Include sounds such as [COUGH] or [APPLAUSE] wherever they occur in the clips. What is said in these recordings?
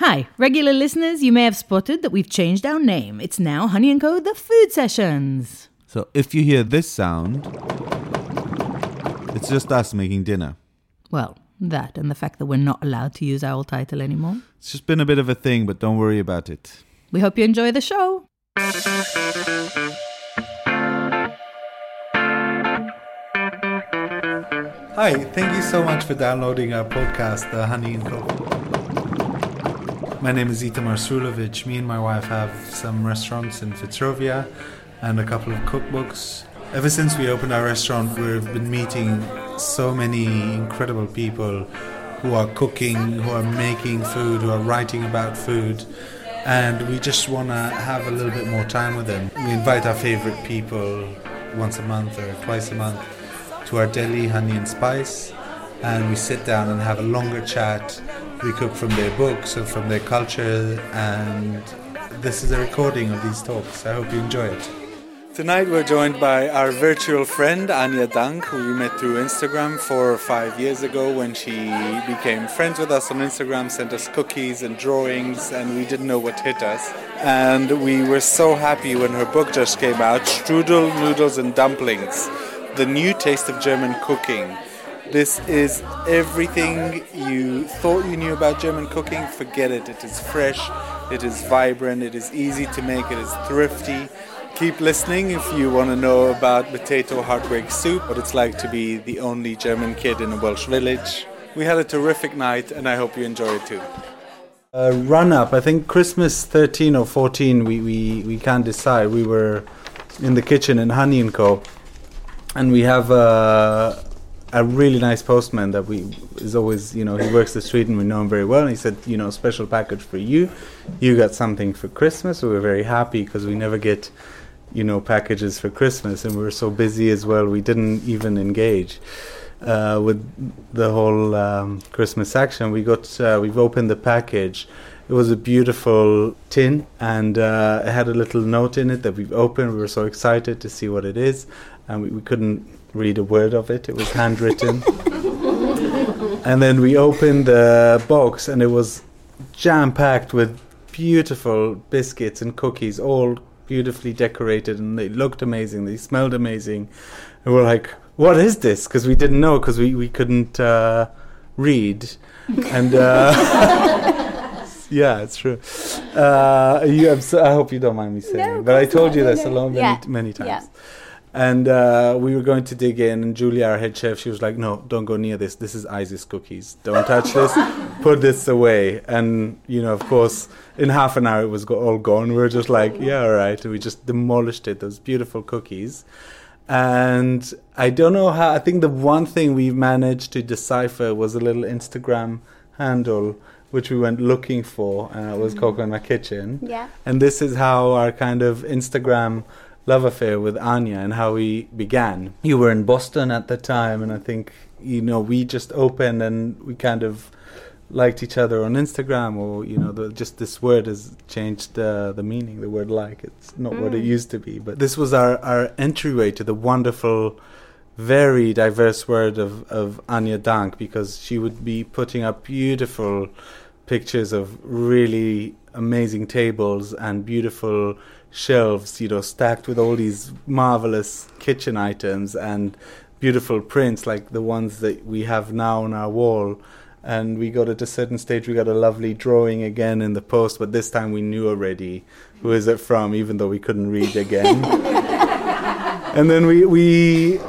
Hi, regular listeners, you may have spotted that we've changed our name. It's now Honey and Co. The Food Sessions. So if you hear this sound, it's just us making dinner. Well, that and the fact that we're not allowed to use our old title anymore. It's just been a bit of a thing, but don't worry about it. We hope you enjoy the show. Hi, thank you so much for downloading our podcast, The Honey and Co. My name is Itamar Srulovic. Me and my wife have some restaurants in Fitzrovia and a couple of cookbooks. Ever since we opened our restaurant, we've been meeting so many incredible people who are cooking, who are making food, who are writing about food. And we just want to have a little bit more time with them. We invite our favorite people once a month or twice a month to our deli, honey and spice, and we sit down and have a longer chat. We cook from their books or from their culture, and this is a recording of these talks. I hope you enjoy it. Tonight we're joined by our virtual friend Anja Dunk, who we met through Instagram four or five years ago when she became friends with us on Instagram, sent us cookies and drawings, and we didn't know what hit us. And we were so happy when her book just came out, Strudel, Noodles and Dumplings the new taste of German cooking. This is everything you thought you knew about German cooking. Forget it. It is fresh, it is vibrant, it is easy to make, it is thrifty. Keep listening if you want to know about potato heartbreak soup, what it's like to be the only German kid in a Welsh village. We had a terrific night, and I hope you enjoy it too. Uh, run up, I think Christmas 13 or 14, we, we, we can't decide. We were in the kitchen in Honey and Co and we have a, a really nice postman that we is always you know he works the street and we know him very well. And he said you know special package for you. You got something for christmas. We were very happy because we never get you know packages for christmas and we were so busy as well we didn't even engage uh, with the whole um, christmas section we got uh, we've opened the package. It was a beautiful tin and uh, it had a little note in it that we've opened. We were so excited to see what it is, and we, we couldn't read a word of it. It was handwritten. and then we opened the box, and it was jam packed with beautiful biscuits and cookies, all beautifully decorated, and they looked amazing. They smelled amazing. And we're like, "What is this?" Because we didn't know because we we couldn't uh, read, and. Uh, [LAUGHS] yeah, it's true. Uh, you, so, i hope you don't mind me saying, No, but I told not. you this no. alone many, Yeah. many times. Yeah. And uh, we were going to dig in, and Julia, our head chef, she was like, "No, don't go near this. This is ISIS cookies. Don't touch this. [LAUGHS] Put this away." And you know, of course, in half an hour it was all gone. We were just like, "Yeah, all right." And we just demolished it. Those beautiful cookies. And I don't know how. I think the one thing we managed to decipher was a little Instagram handle, which we went looking for, and it was Coco in my kitchen. Yeah. And this is how our kind of Instagram love affair with Anja and how we began. You were in Boston at the time, and I think you know we just opened and we kind of liked each other on Instagram, or you know, the, just this word has changed uh, the meaning. The word "like" it's not what it Mm. used to be, but this was our our entryway to the wonderful. Very diverse word of, of Anja Dunk because she would be putting up beautiful pictures of really amazing tables and beautiful shelves, you know, stacked with all these marvelous kitchen items and beautiful prints like the ones that we have now on our wall. And we got at a certain stage, we got a lovely drawing again in the post, but this time we knew already who is it from, even though we couldn't read again. [LAUGHS] and then we, we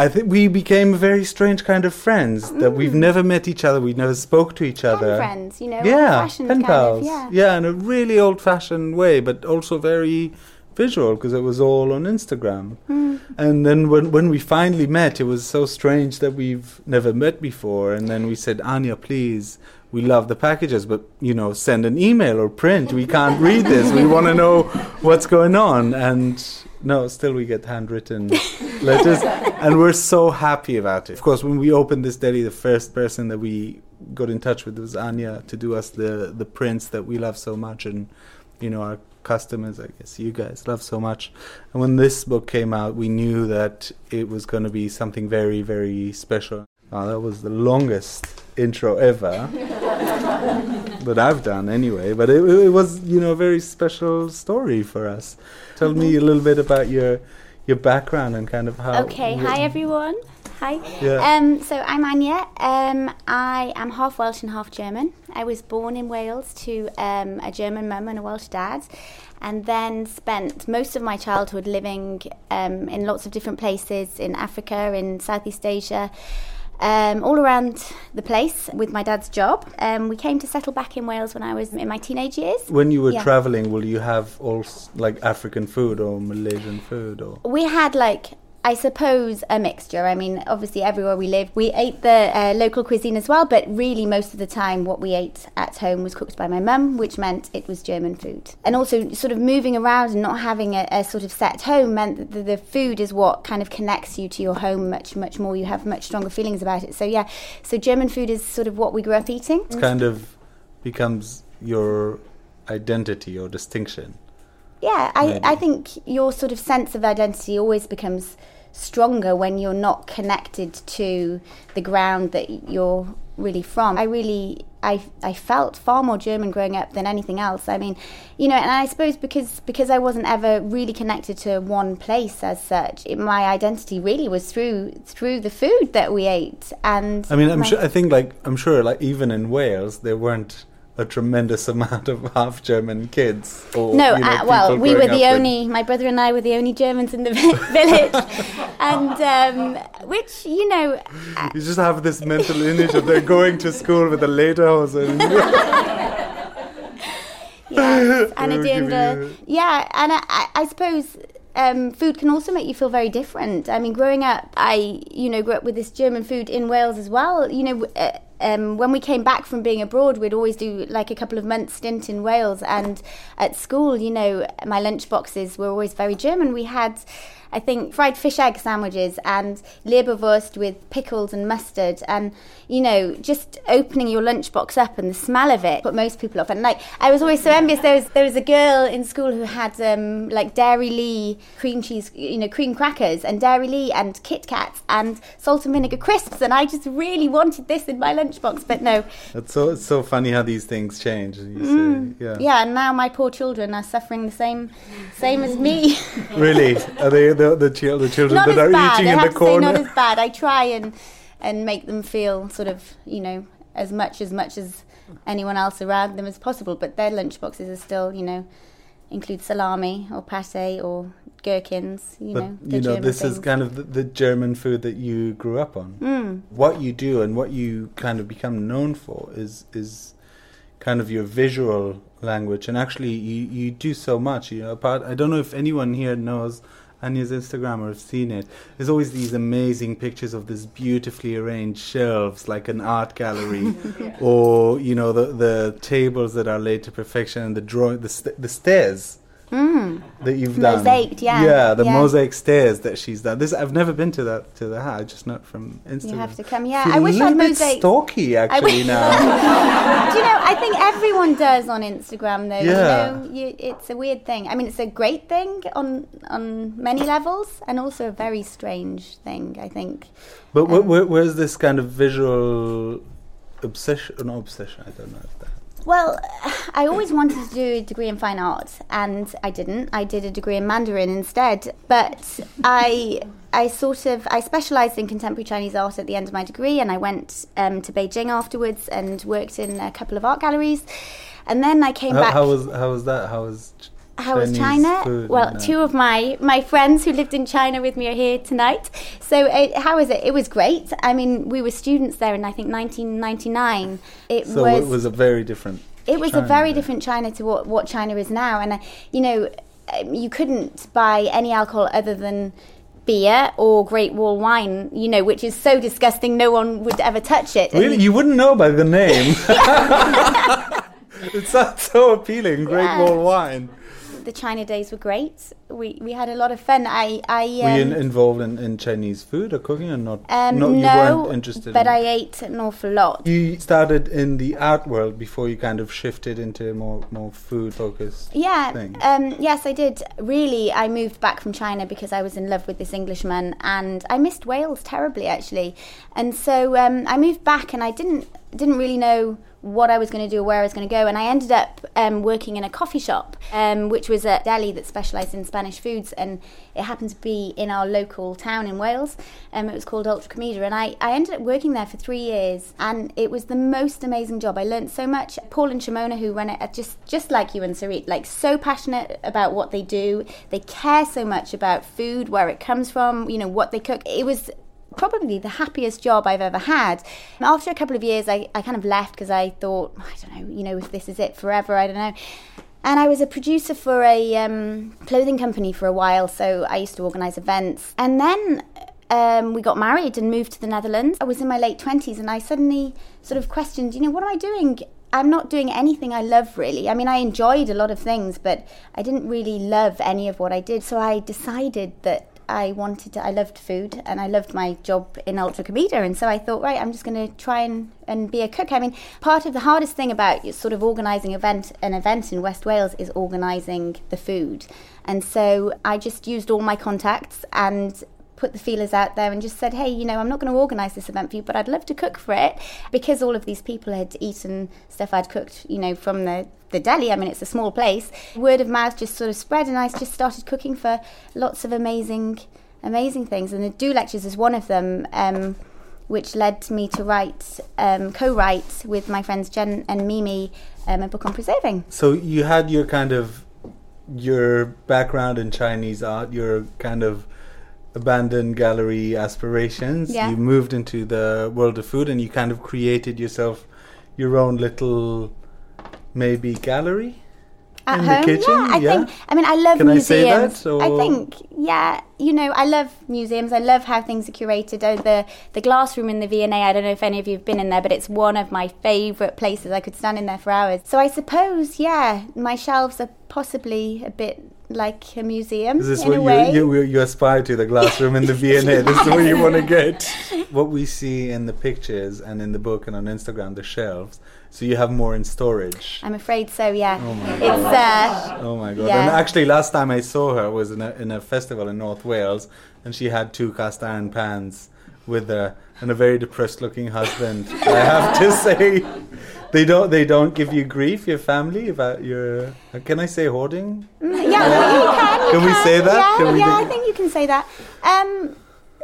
I think we became a very strange kind of friends that we've never met each other, we never spoke to each Pen other. friends, you know, yeah, pen kind of, pals. yeah. in a really old-fashioned way, but also very visual because it was all on Instagram. Hmm. And then when when we finally met, it was so strange that we've never met before. And then we said, Anja, please. We love the packages, but you know, send an email or print. We can't read this. We want to know what's going on. And no, still we get handwritten [LAUGHS] letters, and we're so happy about it. Of course, when we opened this deli, the first person that we got in touch with was Anja to do us the the prints that we love so much, and you know our customers, I guess you guys love so much. And when this book came out, we knew that it was going to be something very, very special. Oh, that was the longest intro ever [LAUGHS] that I've done, anyway. But it, it was, you know, a very special story for us. Tell me a little bit about your your background and kind of how. Okay, hi everyone. Hi. Yeah. Um, so I'm Anja. Um, I am half Welsh and half German. I was born in Wales to um, a German mum and a Welsh dad, and then spent most of my childhood living um, in lots of different places in Africa, in Southeast Asia. Um, all around the place with my dad's job. Um, we came to settle back in Wales when I was in my teenage years. When you were Yeah. traveling, will you have all like African food or Malaysian food or? we had like I suppose a mixture. I mean, obviously everywhere we lived, we ate the uh, local cuisine as well. But really, most of the time, what we ate at home was cooked by my mum, which meant it was German food. And also, sort of moving around and not having a, a sort of set home meant that the, the food is what kind of connects you to your home much, much more. You have much stronger feelings about it. So yeah, so German food is sort of what we grew up eating. It kind of becomes your identity or distinction. Yeah, I, Maybe. I think your sort of sense of identity always becomes stronger when you're not connected to the ground that you're really from. I really I I felt far more German growing up than anything else. I mean, you know, and I suppose because because I wasn't ever really connected to one place as such, it, my identity really was through through the food that we ate. And I mean, I'm sure. I think like I'm sure like even in Wales there weren't a tremendous [LAUGHS] amount of half German kids. Or, No, you know, uh, well, we were the only, my brother and I were the only Germans in the [LAUGHS] village. and, um, which, you know, uh, You just have this mental image of they're going to school with a lederhosen. [LAUGHS] yes, and a We'll give gender. you- Yeah, and I, I, I suppose um, food can also make you feel very different. I mean, growing up, I, you know, grew up with this German food in Wales as well. You know, uh, um, when we came back from being abroad, we'd always do like a couple of months stint in Wales. And at school, you know, my lunch boxes were always very German. We had, I think, fried fish egg sandwiches and Leberwurst with pickles and mustard. And, you know, just opening your lunchbox up and the smell of it put most people off. And, like, I was always so envious. There was, there was a girl in school who had, um, like, Dairylea cream cheese, you know, cream crackers and Dairylea and Kit Kats and salt and vinegar crisps. And I just really wanted this in my lunchbox. But no, It's so it's so funny how these things change. You say, yeah. Mm. yeah, and now my poor children are suffering the same, same as me. Really? Are they the the, the children not that are bad. eating I in have the to say corner? not as bad. I try and and make them feel sort of you know as much as much as anyone else around them as possible. But their lunchboxes are still you know include salami or pate or gherkins. You but know, you know, German this is kind of the, the German food that you grew up on. Mm. What you do and what you kind of become known for is is kind of your visual language, and actually you you do so much. You know, apart I don't know if anyone here knows. Anja's Instagram or have seen it. There's always these amazing pictures of this beautifully arranged shelves, like an art gallery, [LAUGHS] or you know the the tables that are laid to perfection and the drawing, the st- the stairs Mm. that you've done. Mosaiced, yeah. Yeah, the Yeah. mosaic stairs that she's done. This I've never been to that to the. I just know it from Instagram. You have to come. Yeah, Feel I wish I'd mosaic. stalky actually wish- now. [LAUGHS] Do you know? I think everyone does on Instagram, though. Yeah. You know, you, it's a weird thing. I mean, it's a great thing on on many levels, and also a very strange thing. I think. But Um, wh- where's this kind of visual obsession? No, obsession. I don't know if that. Well, [SIGHS] I always wanted to do a degree in fine arts, and I didn't. I did a degree in Mandarin instead. But I, I sort of, I specialised in contemporary Chinese art at the end of my degree, and I went um, to Beijing afterwards and worked in a couple of art galleries. And then I came How, back. how was how was that? How was How was China? Well, two of my my friends who lived in China with me are here tonight. So uh, how was it? It was great. I mean, we were students there in I think 1999. It So was it was a very different. it was China a very different China to what, what China is now. And, uh, you know, um, you couldn't buy any alcohol other than beer or Great Wall wine, you know, which is so disgusting no one would ever touch it. Really, you wouldn't know by the name. [LAUGHS] [LAUGHS] it sounds so appealing. Great Yeah. Wall wine. The China days were great. We, we had a lot of fun. I, I um, Were you in, involved in, in Chinese food or cooking or not? um, no, you no, weren't interested. but in I ate an awful lot. You started in the art world before you kind of shifted into more more food focused. Yeah, um, yes, I did. Really, I moved back from China because I was in love with this Englishman, and I missed Wales terribly, actually. And so um, I moved back, and I didn't didn't really know what I was going to do where I was going to go. And I ended up um, working in a coffee shop, um, which was a deli that specialised in Spanish foods, and it happened to be in our local town in Wales. Um, it was called Ultracomida, and I, I ended up working there for three years, and it was the most amazing job. I learned so much. Paul and Shimona, who run it, just just like you and Sarit, like so passionate about what they do. They care so much about food, where it comes from, you know, what they cook. It was probably the happiest job I've ever had. After a couple of years, I, I kind of left because I thought, I don't know, you know, if this is it forever, I don't know. And I was a producer for a um, clothing company for a while, so I used to organise events. And then um, we got married and moved to the Netherlands. I was in my late 20s and I suddenly sort of questioned, you know, what am I doing? I'm not doing anything I love really. I mean, I enjoyed a lot of things, but I didn't really love any of what I did. So I decided that I wanted to, I loved food and I loved my job in Ultracomida. And so I thought, right, I'm just going to try and, and be a cook. I mean, part of the hardest thing about sort of organising event, an event in West Wales is organising the food. And so I just used all my contacts and put the feelers out there and just said, hey, you know, I'm not going to organise this event for you, but I'd love to cook for it because all of these people had eaten stuff I'd cooked, you know, from the the deli. I mean, it's a small place. Word of mouth just sort of spread, and I just started cooking for lots of amazing, amazing things. And the Do Lectures is one of them. Um, which led me to write, um, co-write with my friends Jen and Mimi, um, a book on preserving. So you had your kind of your background in Chinese art, your kind of abandoned gallery aspirations. Yeah. You moved into the world of food and you kind of created yourself your own little maybe gallery At in home, the kitchen. yeah. I yeah? think. I mean, I love Can I say museums. that, I think, yeah. You know, I love museums. I love how things are curated. Oh, the the glass room in the V&A. I don't know if any of you have been in there, but it's one of my favourite places. I could stand in there for hours. So I suppose, yeah, my shelves are possibly a bit like a museum Is this in what a you, way. you you you aspire to? The glass room in the V&A. This is what you want to [LAUGHS] get. What we see in the pictures and in the book and on Instagram, the shelves. So you have more in storage. I'm afraid so. Yeah, Oh my it's uh, Oh my god! Yeah. And actually, last time I saw her was in a in a festival in North Wales, and she had two cast iron pans with her and a very depressed looking husband. I have to [LAUGHS] say, they don't they don't give you grief, your family about your. Can I say hoarding? You can. You Can we say that? Yeah, yeah. do- I think you can say that. Um,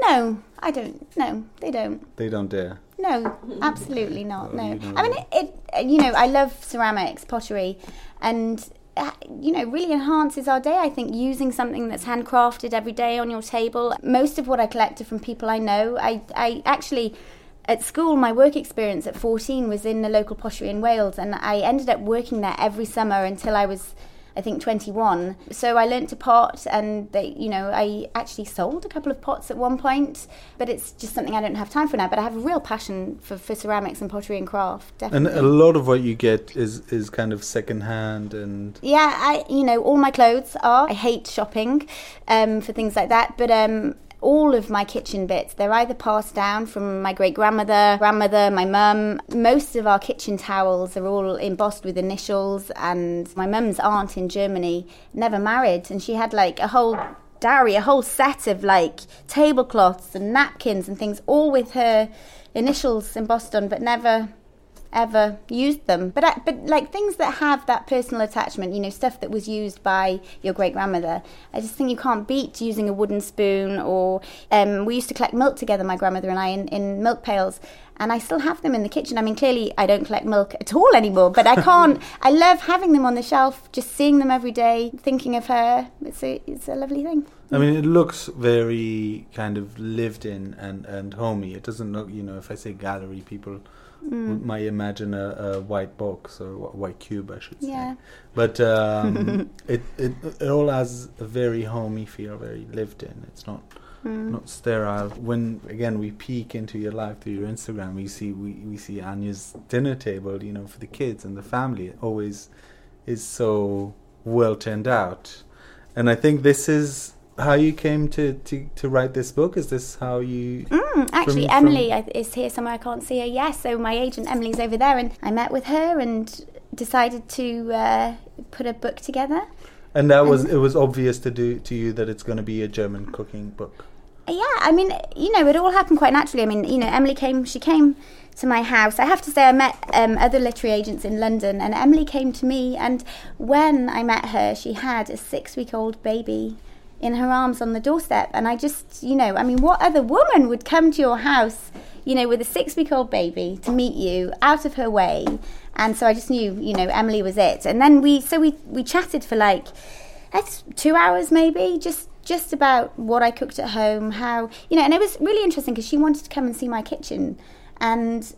no, I don't. No, they don't. They don't dare. No, absolutely not. Oh, No, you I mean it, it. You know, I love ceramics, pottery, and uh, you know, really enhances our day. I think using something that's handcrafted every day on your table. Most of what I collected from people I know. I, I actually. At school, my work experience at 14 was in the local pottery in Wales, and I ended up working there every summer until I was, I think, 21. So I learnt to pot, and they, you know, I actually sold a couple of pots at one point, but it's just something I don't have time for now. But I have a real passion for, for ceramics and pottery and craft. And a lot of what you get is is kind of second hand and. Yeah, I you know all my clothes are. I hate shopping um, for things like that, but um, all of my kitchen bits they're either passed down from my great grandmother, grandmother, my mum. Most of our kitchen towels are all embossed with initials, and my mum's aunt in Germany never married, and she had like a whole dowry, a whole set of like tablecloths and napkins and things, all with her initials embossed on, but never ever used them. But I, but like things that have that personal attachment, you know, stuff that was used by your great grandmother. I just think you can't beat using a wooden spoon. Or um, we used to collect milk together, my grandmother and I, in, in milk pails and I still have them in the kitchen. I mean, clearly I don't collect milk at all anymore, but I can't. [LAUGHS] I love having them on the shelf, just seeing them every day, thinking of her. It's a, it's a lovely thing. I mean, it looks very kind of lived in and, and homey. It doesn't look, you know, if I say gallery, people Mm. might imagine a, a white box or a white cube, I should say. Yeah. But um, [LAUGHS] it, it it all has a very homey feel, very lived in. It's not Mm. not sterile. When again we peek into your life through your Instagram, we see we, we see Anja's dinner table, you know, for the kids and the family. It always is so well turned out, and I think this is how you came to, to, to write this book. Is this how you? Mm, actually, from- Emily I- is here somewhere. I can't see her. Yes, so my agent Emily's over there, and I met with her and decided to uh, put a book together. And that was it was obvious to do to you that it's going to be a German cooking book. Yeah, I mean, you know, it all happened quite naturally. I mean, you know, Emily came, she came to my house. I have to say, I met um, other literary agents in London, and Emily came to me. And when I met her, she had a six week old baby in her arms on the doorstep. And I just, you know, I mean, what other woman would come to your house, you know, with a six week old baby to meet you out of her way? And so I just knew, you know, Emily was it. And then we, so we, we chatted for like, two hours maybe, just just about what I cooked at home, how you know, and it was really interesting because she wanted to come and see my kitchen, and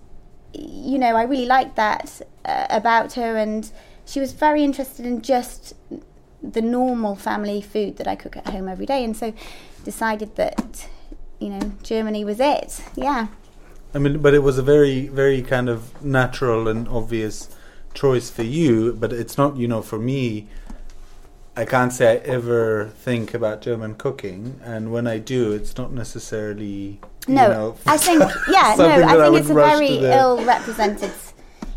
you know, I really liked that uh, about her, and she was very interested in just the normal family food that I cook at home every day, and so decided that you know Germany was it. Yeah. I mean, but it was a very, very kind of natural and obvious choice for you. But it's not, you know, for me. I can't say I ever think about German cooking, and when I do, it's not necessarily. No, you know, I [LAUGHS] think yeah, no, I think would it's a very ill represented,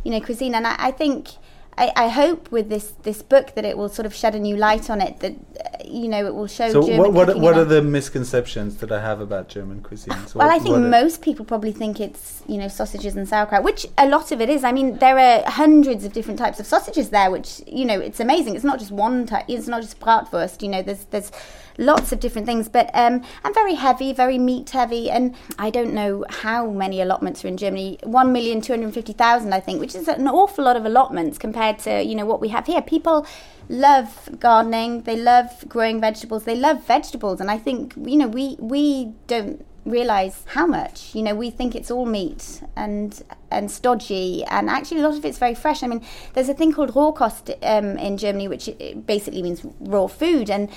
you know, cuisine, and I, I think. I, I hope with this, this book that it will sort of shed a new light on it. That uh, you know it will show. So German what what, what are the misconceptions that I have about German cuisine? So Well, what- I think most people probably think it's you know sausages and sauerkraut, which a lot of it is. I mean, there are hundreds of different types of sausages there, which you know it's amazing. It's not just one type. It's not just bratwurst. You know, there's there's lots of different things, but um, and very heavy, very meat heavy. And I don't know how many allotments are in Germany. One million two hundred fifty thousand, I think, which is an awful lot of allotments compared to you know what we have here. People love gardening. They love growing vegetables. They love vegetables, and I think you know we we don't realize how much you know we think it's all meat and and stodgy and actually a lot of it's very fresh i mean there's a thing called rohkost um, in germany which basically means raw food and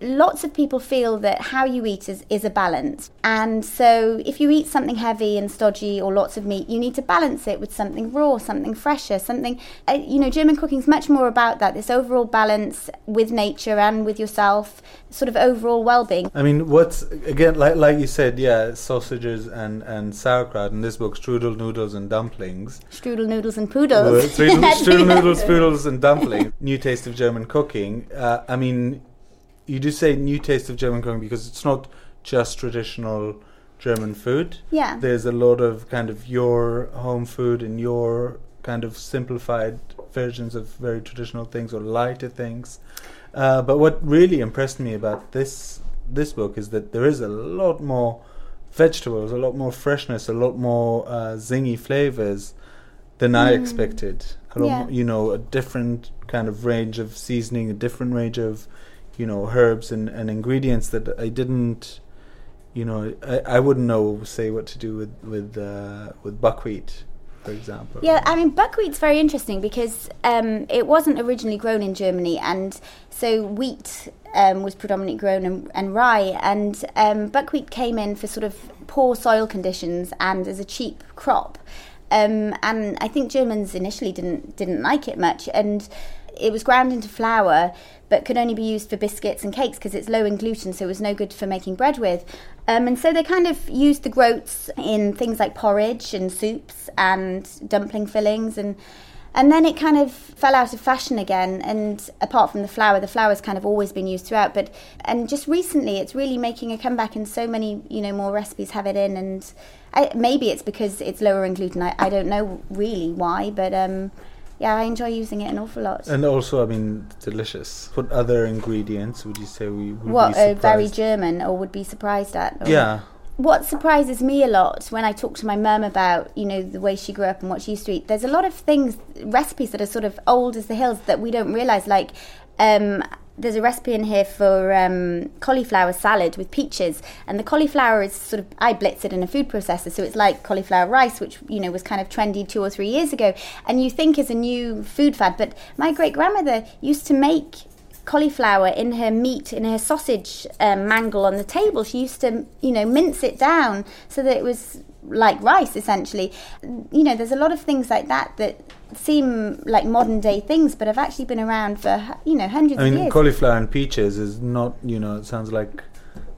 lots of people feel that how you eat is, is a balance. And so if you eat something heavy and stodgy or lots of meat, you need to balance it with something raw, something fresher, something, uh, you know, German cooking is much more about that, this overall balance with nature and with yourself, sort of overall well-being. I mean, what's again like like you said, yeah, sausages and and sauerkraut. In this book, strudel noodles and dumplings. Strudel noodles and poodles. strudel, strudel [LAUGHS] noodles, poodles, and dumplings. New taste of German cooking. Uh, I mean, you do say new taste of German cooking because it's not just traditional German food. Yeah. There's a lot of kind of your home food and your kind of simplified versions of very traditional things or lighter things. Uh, but what really impressed me about this this book is that there is a lot more vegetables, a lot more freshness, a lot more uh, zingy flavors than I expected. A lot Yeah. more, you know, a different kind of range of seasoning, a different range of, you know, herbs and, and ingredients that I didn't, you know, I, I wouldn't know, say, what to do with with uh, with buckwheat, for example. Yeah, I mean, buckwheat's very interesting because um, it wasn't originally grown in Germany, and so wheat um, was predominantly grown and, and rye, and um, buckwheat came in for sort of poor soil conditions and as a cheap crop. Um, and I think Germans initially didn't didn't like it much, and it was ground into flour, but could only be used for biscuits and cakes because it's low in gluten, so it was no good for making bread with. Um, and so they kind of used the groats in things like porridge and soups and dumpling fillings and and then it kind of fell out of fashion again and apart from the flour the flour's kind of always been used throughout but and just recently it's really making a comeback and so many you know more recipes have it in and I, maybe it's because it's lower in gluten. I, I don't know really why, but um, yeah, I enjoy using it an awful lot. And also, I mean, delicious. What other ingredients would you say we would what be uh, very? German or would be surprised at? Yeah. what surprises me a lot when I talk to my mum about, you know, the way she grew up and what she used to eat, there's a lot of things, recipes that are sort of old as the hills that we don't realise. Like, um, there's a recipe in here for um, cauliflower salad with peaches, and the cauliflower is sort of I blitz it in a food processor, so it's like cauliflower rice, which you know was kind of trendy two or three years ago, and you think is a new food fad. But my great grandmother used to make cauliflower in her meat in her sausage um, mangle on the table she used to you know mince it down so that it was like rice essentially you know there's a lot of things like that that seem like modern day things but have actually been around for you know hundreds I of mean, years cauliflower and peaches is not, you know, it sounds like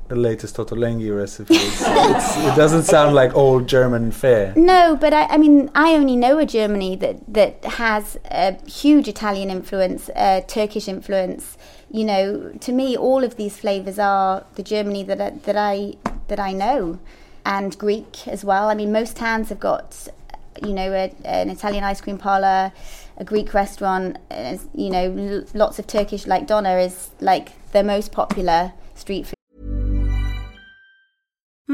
the latest Ottolenghi recipe. [LAUGHS] It doesn't sound like old German fare. No, but I, I mean, I only know a Germany that, that has a huge Italian influence, uh, Turkish influence. You know, to me, all of these flavors are the Germany that I, that I that I know, and Greek as well. I mean, most towns have got, you know, a, an Italian ice cream parlor, a Greek restaurant. Uh, you know, lots of Turkish. Like Döner is like the most popular street food.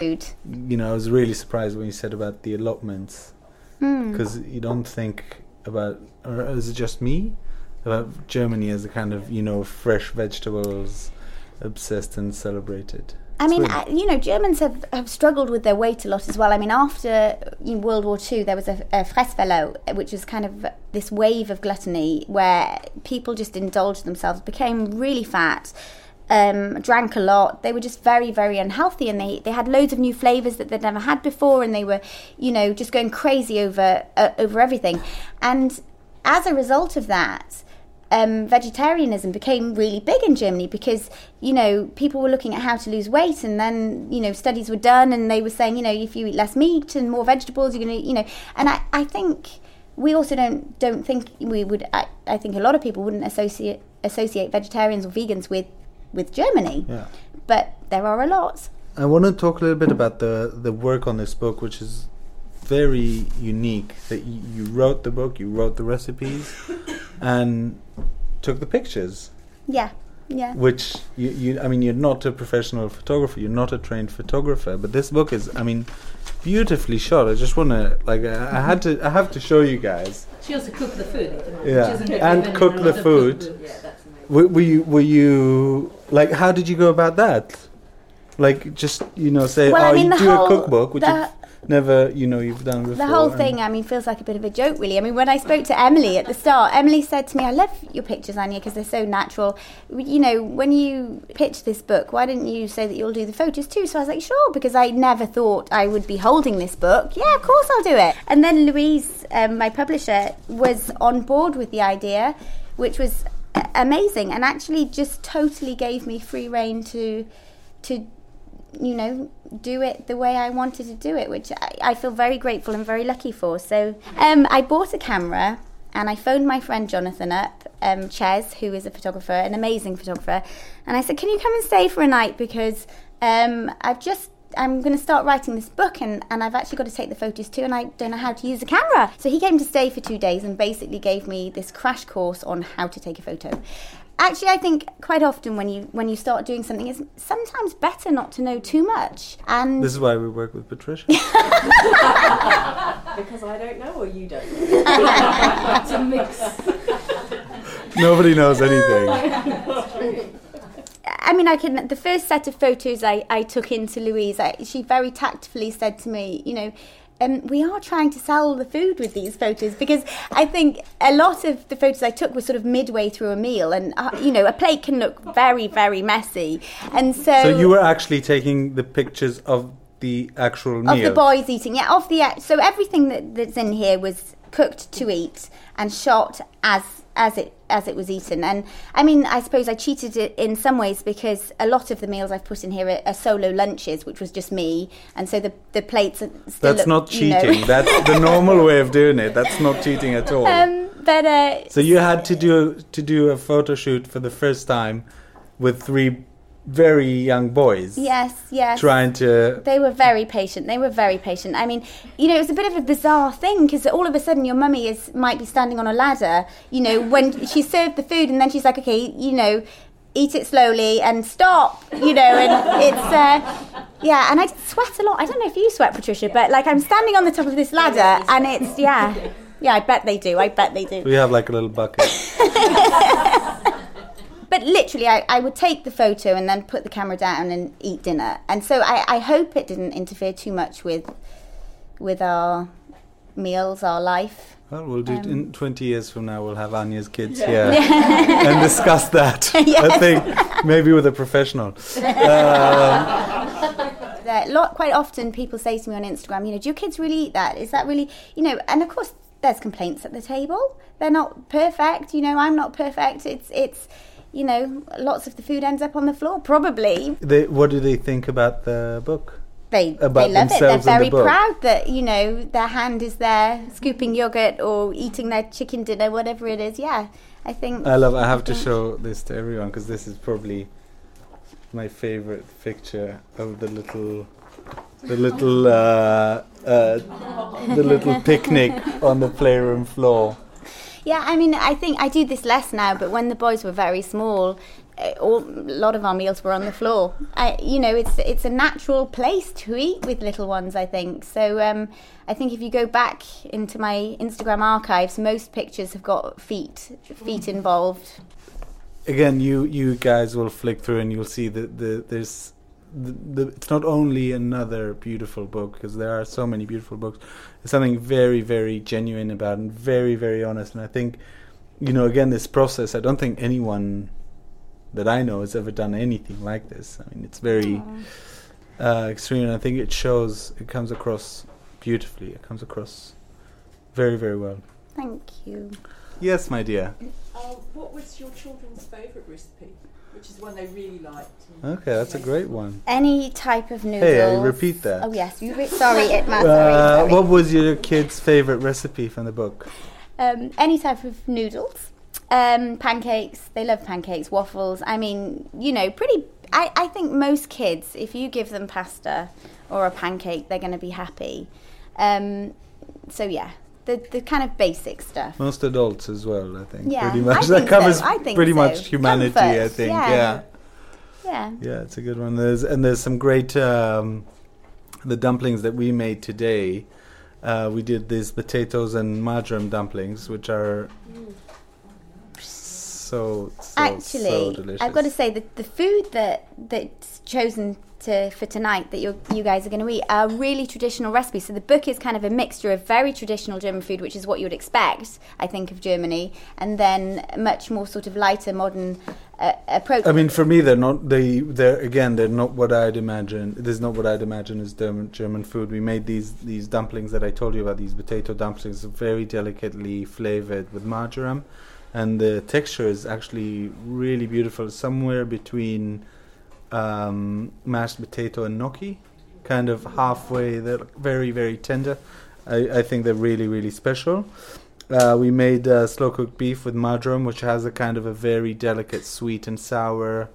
Food. You know, I was really surprised when you said about the allotments. Hmm. Because you don't think about, or is it just me? About Germany as a kind of, you know, fresh vegetables obsessed and celebrated. I mean. I, you know, Germans have, have struggled with their weight a lot as well. I mean, after in World War II, there was a, a Fresswelle, which was kind of this wave of gluttony where people just indulged themselves, became really fat, um, drank a lot. They were just very, very unhealthy, and they, they had loads of new flavors that they'd never had before, and they were, you know, just going crazy over uh, over everything. And as a result of that, um, vegetarianism became really big in Germany because you know people were looking at how to lose weight, and then you know studies were done, and they were saying you know if you eat less meat and more vegetables, you're gonna you know, and I, I think we also don't don't think we would. I, I think a lot of people wouldn't associate associate vegetarians or vegans with with Germany, Yeah. but there are a lot. I want to talk a little bit about the the work on this book, which is very unique. That you, you wrote the book, you wrote the recipes, [COUGHS] and took the pictures. Yeah, yeah. Which you, you, I mean, you're not a professional photographer. You're not a trained photographer. But this book is, I mean, beautifully shot. I just want to, like, I, I had to, I have to show you guys. She also cooked the food. Yeah, and cook the food. Were, were you, were you, like, how did you go about that? Like just you know say Well, I oh mean, you do whole- a cookbook, which the- you've never you know you've done before. The whole thing, I mean, feels like a bit of a joke, really. I mean, when I spoke to Emily at the start, Emily said to me, I love your pictures, Anja, because they're so natural. You know, when you pitched this book, why didn't you say that you'll do the photos too? So I was like, sure, because I never thought I would be holding this book. Yeah, of course I'll do it. And then Louise, um, my publisher, was on board with the idea, which was amazing and actually just totally gave me free reign to to you know, do it the way I wanted to do it, which I, I feel very grateful and very lucky for. So um, I bought a camera and I phoned my friend Jonathan up, um, Ches, who is a photographer, an amazing photographer, and I said, "Can you come and stay for a night because um, I've just." I'm going to start writing this book and, and I've actually got to take the photos too and I don't know how to use a camera. So he came to stay for two days and basically gave me this crash course on how to take a photo. Actually, I think quite often when you when you start doing something, it's sometimes better not to know too much. And This is why we work with Patricia. [LAUGHS] Because I don't know or you don't [LAUGHS] it's a mix. Nobody knows anything. [LAUGHS] I mean, I can. The first set of photos I, I took into Louise, I, she very tactfully said to me, you know, um, we are trying to sell the food with these photos because I think a lot of the photos I took were sort of midway through a meal, and uh, you know, a plate can look very, very messy, and so. So you were actually taking the pictures of the actual meal. of the boys eating, yeah, of the so everything that, that's in here was cooked to eat and shot as as it as it was eaten. And I mean, I suppose I cheated it in some ways because a lot of the meals I've put in here are, are solo lunches, which was just me, and so the the plates. Are still That's look, not you know- cheating. That's [LAUGHS] the normal way of doing it. That's not cheating at all. um, but uh, so you had to do to do a photo shoot for the first time with three very young boys yes, yes. trying to They were very patient. They were very patient. I mean, you know, it was a bit of a bizarre thing because all of a sudden your mummy is might be standing on a ladder. You know, when she served the food, and then she's like, "Okay, you know, eat it slowly and stop." You know, and it's uh, yeah. And I sweat a lot. I don't know if you sweat, Patricia, but like I'm standing on the top of this ladder, and it's yeah, yeah. I bet they do. I bet they do. we have like a little bucket. [LAUGHS] But literally, I, I would take the photo and then put the camera down and eat dinner. And so I, I hope it didn't interfere too much with with our meals, our life. Well, we'll do it Um, in 20 years from now. We'll have Anja's kids here [LAUGHS] and discuss that. [LAUGHS] I think maybe with a professional. Um, [LAUGHS] That lot, quite often people say to me on Instagram, you know, do your kids really eat that? Is that really, you know? And of course, there's complaints at the table. They're not perfect. You know, I'm not perfect. It's it's, you know, lots of the food ends up on the floor. Probably they, what do they think about the book? they About they love it. They're and the very proud that you know their hand is there scooping yogurt or eating their chicken dinner, whatever it is. Yeah, I think. I love. I have to show this to everyone because this is probably my favorite picture of the little, the little, uh, uh, the little picnic on the playroom floor. Yeah, I mean, I think I do this less now, but when the boys were very small, uh, all, a lot of our meals were on the floor. I, you know, it's it's a natural place to eat with little ones. I think so. Um, I think if you go back into my Instagram archives, most pictures have got feet feet involved. Again, you you guys will flick through and you'll see that the there's. The, the, it's not only another beautiful book because there are so many beautiful books. There's something very, very genuine about and very, very honest. And I think, you know, again, this process. I don't think anyone that I know has ever done anything like this. I mean, it's very uh, extreme, and I think it shows. It comes across beautifully. It comes across very, very well. Thank you. Yes, my dear. Uh, what was your children's favourite recipe? Which is one they really liked? Okay, that's a great one. Any type of noodles. Hey, I repeat that. Oh yes, you re- sorry, it [LAUGHS] Matt, Uh, sorry, sorry. what was your kid's favorite recipe from the book? Um, any type of noodles, um, pancakes. They love pancakes, waffles. I mean, you know, pretty. I, I think most kids, if you give them pasta or a pancake, they're going to be happy. Um, so yeah, the the kind of basic stuff. Most adults as well, I think. Yeah, pretty I much. [LAUGHS] think that covers so, I think pretty so. much humanity, I think. yeah. Yeah. Yeah. yeah, it's a good one. There's and there's some great um, the dumplings that we made today. Uh, we did these potatoes and marjoram dumplings, which are so, so so Actually, delicious. I've got to say that the food that that's chosen to for tonight that you you guys are going to eat are really traditional recipes. So the book is kind of a mixture of very traditional German food, which is what you would expect, I think, of Germany, and then much more sort of lighter, modern uh, approach. I mean, for me, they're not. They, they're again, they're not what I'd imagine. This is not what I'd imagine as German, German food. We made these these dumplings that I told you about. These potato dumplings, very delicately flavored with marjoram, and the texture is actually really beautiful. Somewhere between um, mashed potato and gnocchi, kind of halfway. They're very very tender. I, I think they're really really special. Uh, we made uh, slow cooked beef with marjoram, which has a kind of a very delicate sweet and sour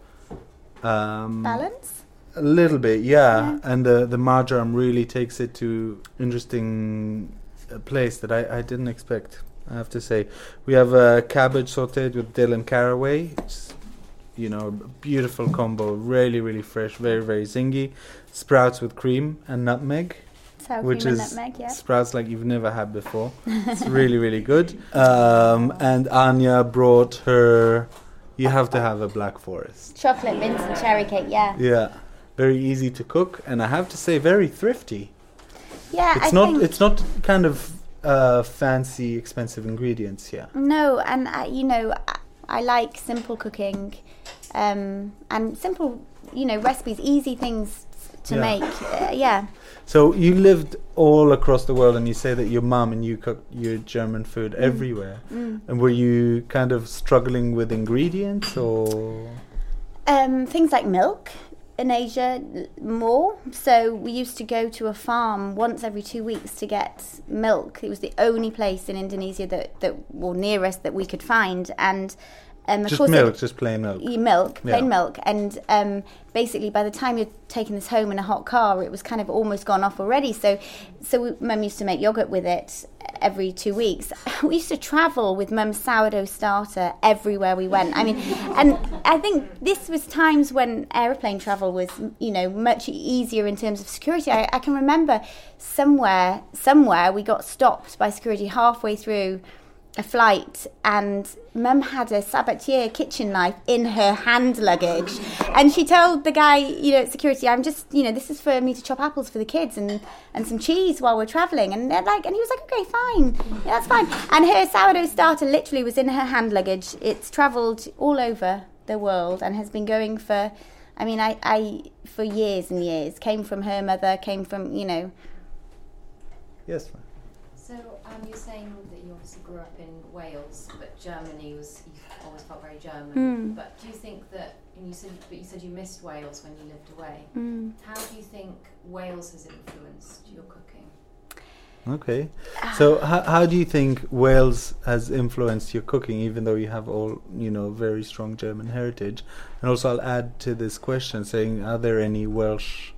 um, Balance. A little bit, yeah. Yeah. And the the marjoram really takes it to interesting uh, place that I, I didn't expect. I have to say, we have uh, cabbage sautéed with dill and caraway. It's, you know, beautiful combo, really really fresh, very very zingy. Sprouts with cream and nutmeg Sour which cream and is nutmeg, yeah. sprouts like you've never had before. it's [LAUGHS] really, really good. Um, and Anja brought her. You have to have a black forest. Chocolate mint and cherry cake, yeah. Yeah, very easy to cook, and I have to say, very thrifty. Yeah, It's I not. think It's not kind of uh, fancy, expensive ingredients. Yeah. No, and I, you know, I, I like simple cooking, um, and simple, you know, recipes, easy things to Yeah. make. Uh, yeah. So you lived all across the world, and you say that your mom and you cooked your German food everywhere. Mm. And were you kind of struggling with ingredients, or? Um, things like milk in Asia more. So we used to go to a farm once every two weeks to get milk. It was the only place in Indonesia that that near us that we could find, and um, Just course milk, it- just plain milk. milk, plain Yeah. milk, and um, basically by the time you're taking this home in a hot car, it was kind of almost gone off already. So, so Mum used to make yogurt with it every two weeks. [LAUGHS] We used to travel with Mum's sourdough starter everywhere we went. I mean, and I think this was times when aeroplane travel was, you know, much easier in terms of security. I, I can remember somewhere, somewhere we got stopped by security halfway through a flight and mum had a sabatier kitchen knife in her hand luggage. And she told the guy you know at security i'm just you know this is for me to chop apples for the kids and and some cheese while we're traveling. And they're like and he was like okay fine. Yeah that's fine. And her sourdough starter literally was in her hand luggage. It's traveled all over the world and has been going for i mean i i for years and years. Came from her mother came from you know. Yes. So um, you're saying that you obviously grew up in Wales, but Germany was you always felt very German. Mm. But do you think that? And you said, but you said you missed Wales when you lived away. Mm. How do you think Wales has influenced your cooking? Okay. So how how do you think Wales has influenced your cooking, even though you have all you know very strong German heritage? And also, I'll add to this question, saying, are there any Welsh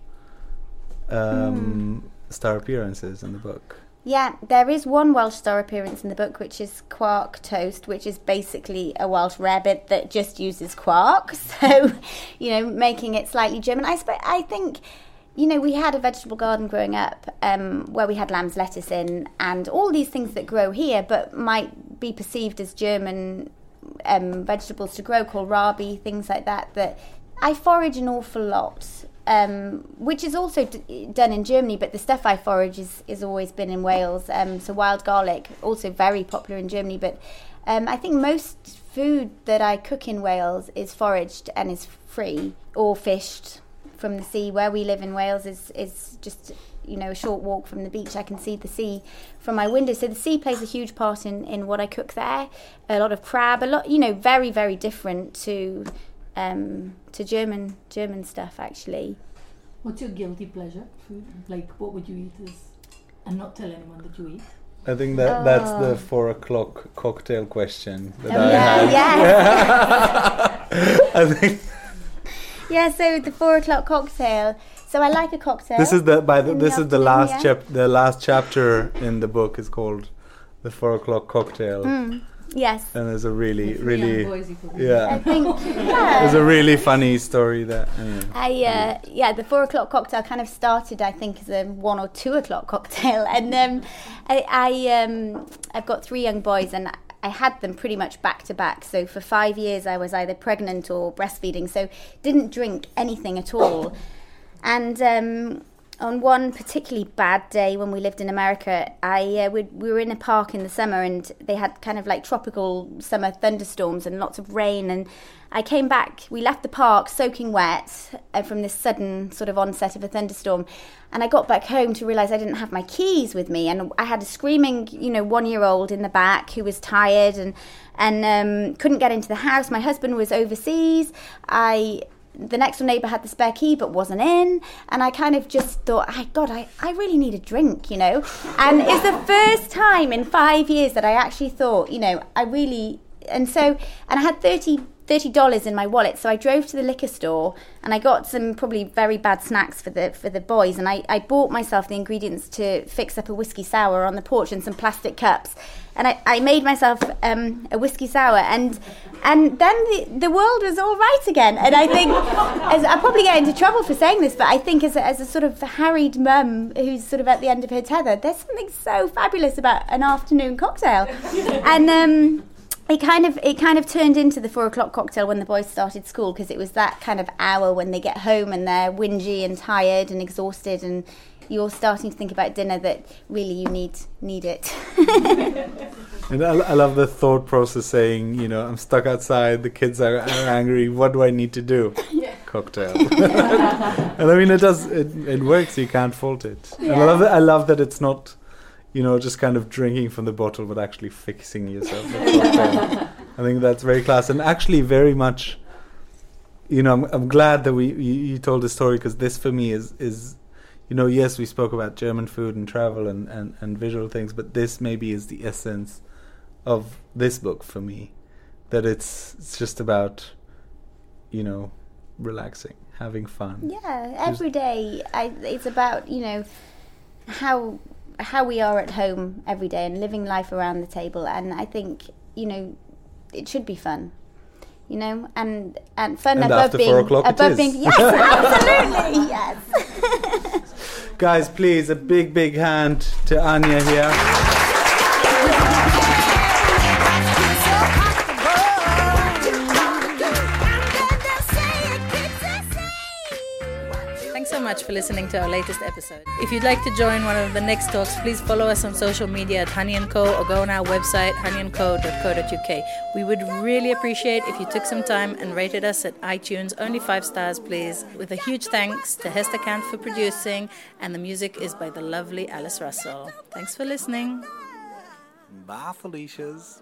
um, star appearances in the book? Yeah, there is one Welsh star appearance in the book, which is quark toast, which is basically a Welsh rabbit that just uses quark. [LAUGHS] So, you know, making it slightly German. I sp- I think, you know, we had a vegetable garden growing up um, where we had lamb's lettuce in, and all these things that grow here, but might be perceived as German um, vegetables to grow, kohlrabi, things like that. That I forage an awful lot um, which is also d- done in Germany, but the stuff I forage is, is always been in Wales. Um, so wild garlic, also very popular in Germany, but um, I think most food that I cook in Wales is foraged and is free or fished from the sea. Where we live in Wales is is just you know a short walk from the beach. I can see the sea from my window, so the sea plays a huge part in in what I cook there. A lot of crab, a lot you know, very very different to um, to German German stuff actually. What's your guilty pleasure food? Like, what would you eat as, and not tell anyone that you eat? I think that that's Oh. the four o'clock cocktail question that Oh, I yeah, had. [LAUGHS] I think [LAUGHS] Yeah, so the four o'clock cocktail. So I like a cocktail. this is the by the in this is the afternoon, last yeah. chap the last chapter in the book is called the four o'clock cocktail, Mm, yes. and there's a really It's really really unvoicey for me. I yeah. think There's a really funny story there. Anyway. I uh, yeah, the four o'clock cocktail kind of started, I think, as a one or two o'clock [LAUGHS] cocktail, and um, I, I um, I've got three young boys, and I had them pretty much back to back. So for five years, I was either pregnant or breastfeeding. So didn't drink anything at all. And um, on one particularly bad day when we lived in America, I uh, we, we were in a park in the summer and they had kind of like tropical summer thunderstorms and lots of rain. And I came back, we left the park soaking wet uh, from this sudden sort of onset of a thunderstorm. And I got back home to realize I didn't have my keys with me. And I had a screaming, you know, one year old in the back who was tired and, and um, couldn't get into the house. My husband was overseas. I the next door neighbor had the spare key but wasn't in and i kind of just thought i god I, I really need a drink you know? And it's the first time in five years that i actually thought you know i really and so and i had 30 $30 in my wallet so i drove to the liquor store and i got some probably very bad snacks for the for the boys and i, I bought myself the ingredients to fix up a whiskey sour on the porch and some plastic cups and I, I made myself um, a whiskey sour, and and then the, the world was all right again. And I think, [LAUGHS] as, I probably get into trouble for saying this, but I think as a, as a sort of harried mum who's sort of at the end of her tether, there's something so fabulous about an afternoon cocktail, and. Um, it kind of it kind of turned into the four o'clock cocktail when the boys started school because it was that kind of hour when they get home and they're whingy and tired and exhausted and you're starting to think about dinner that really you need need it. [LAUGHS] and I, I, love the thought process saying, you know, I'm stuck outside, the kids are, are angry, what do I need to do? [LAUGHS] Yeah. Cocktail. [LAUGHS] and I mean, it does, it, it works, you can't fault it. Yeah. And I love, that, I love that it's not, you know, just kind of drinking from the bottle, but actually fixing yourself. [LAUGHS] I think that's very class and actually very much. You know, I'm, I'm glad that we you, you told the story because this for me is is you know, yes, we spoke about German food and travel and, and, and visual things, but this maybe is the essence of this book for me. That it's it's just about, you know, relaxing, having fun. Yeah, every day. I, it's about you know how how we are at home every day and living life around the table. And I think you know it should be fun you know, and and fun and above being above being [LAUGHS] yes, absolutely, yes. Guys, please, a big, big hand to Anja here. For listening to our latest episode. If you'd like to join one of the next talks, please follow us on social media at Honey & Co. or go on our website honeyandco.co.uk. We would really appreciate if you took some time and rated us at iTunes, only five stars, please. With a huge thanks to Hester Kant for producing, and the music is by the lovely Alice Russell. Thanks for listening. Bye, Felicia's.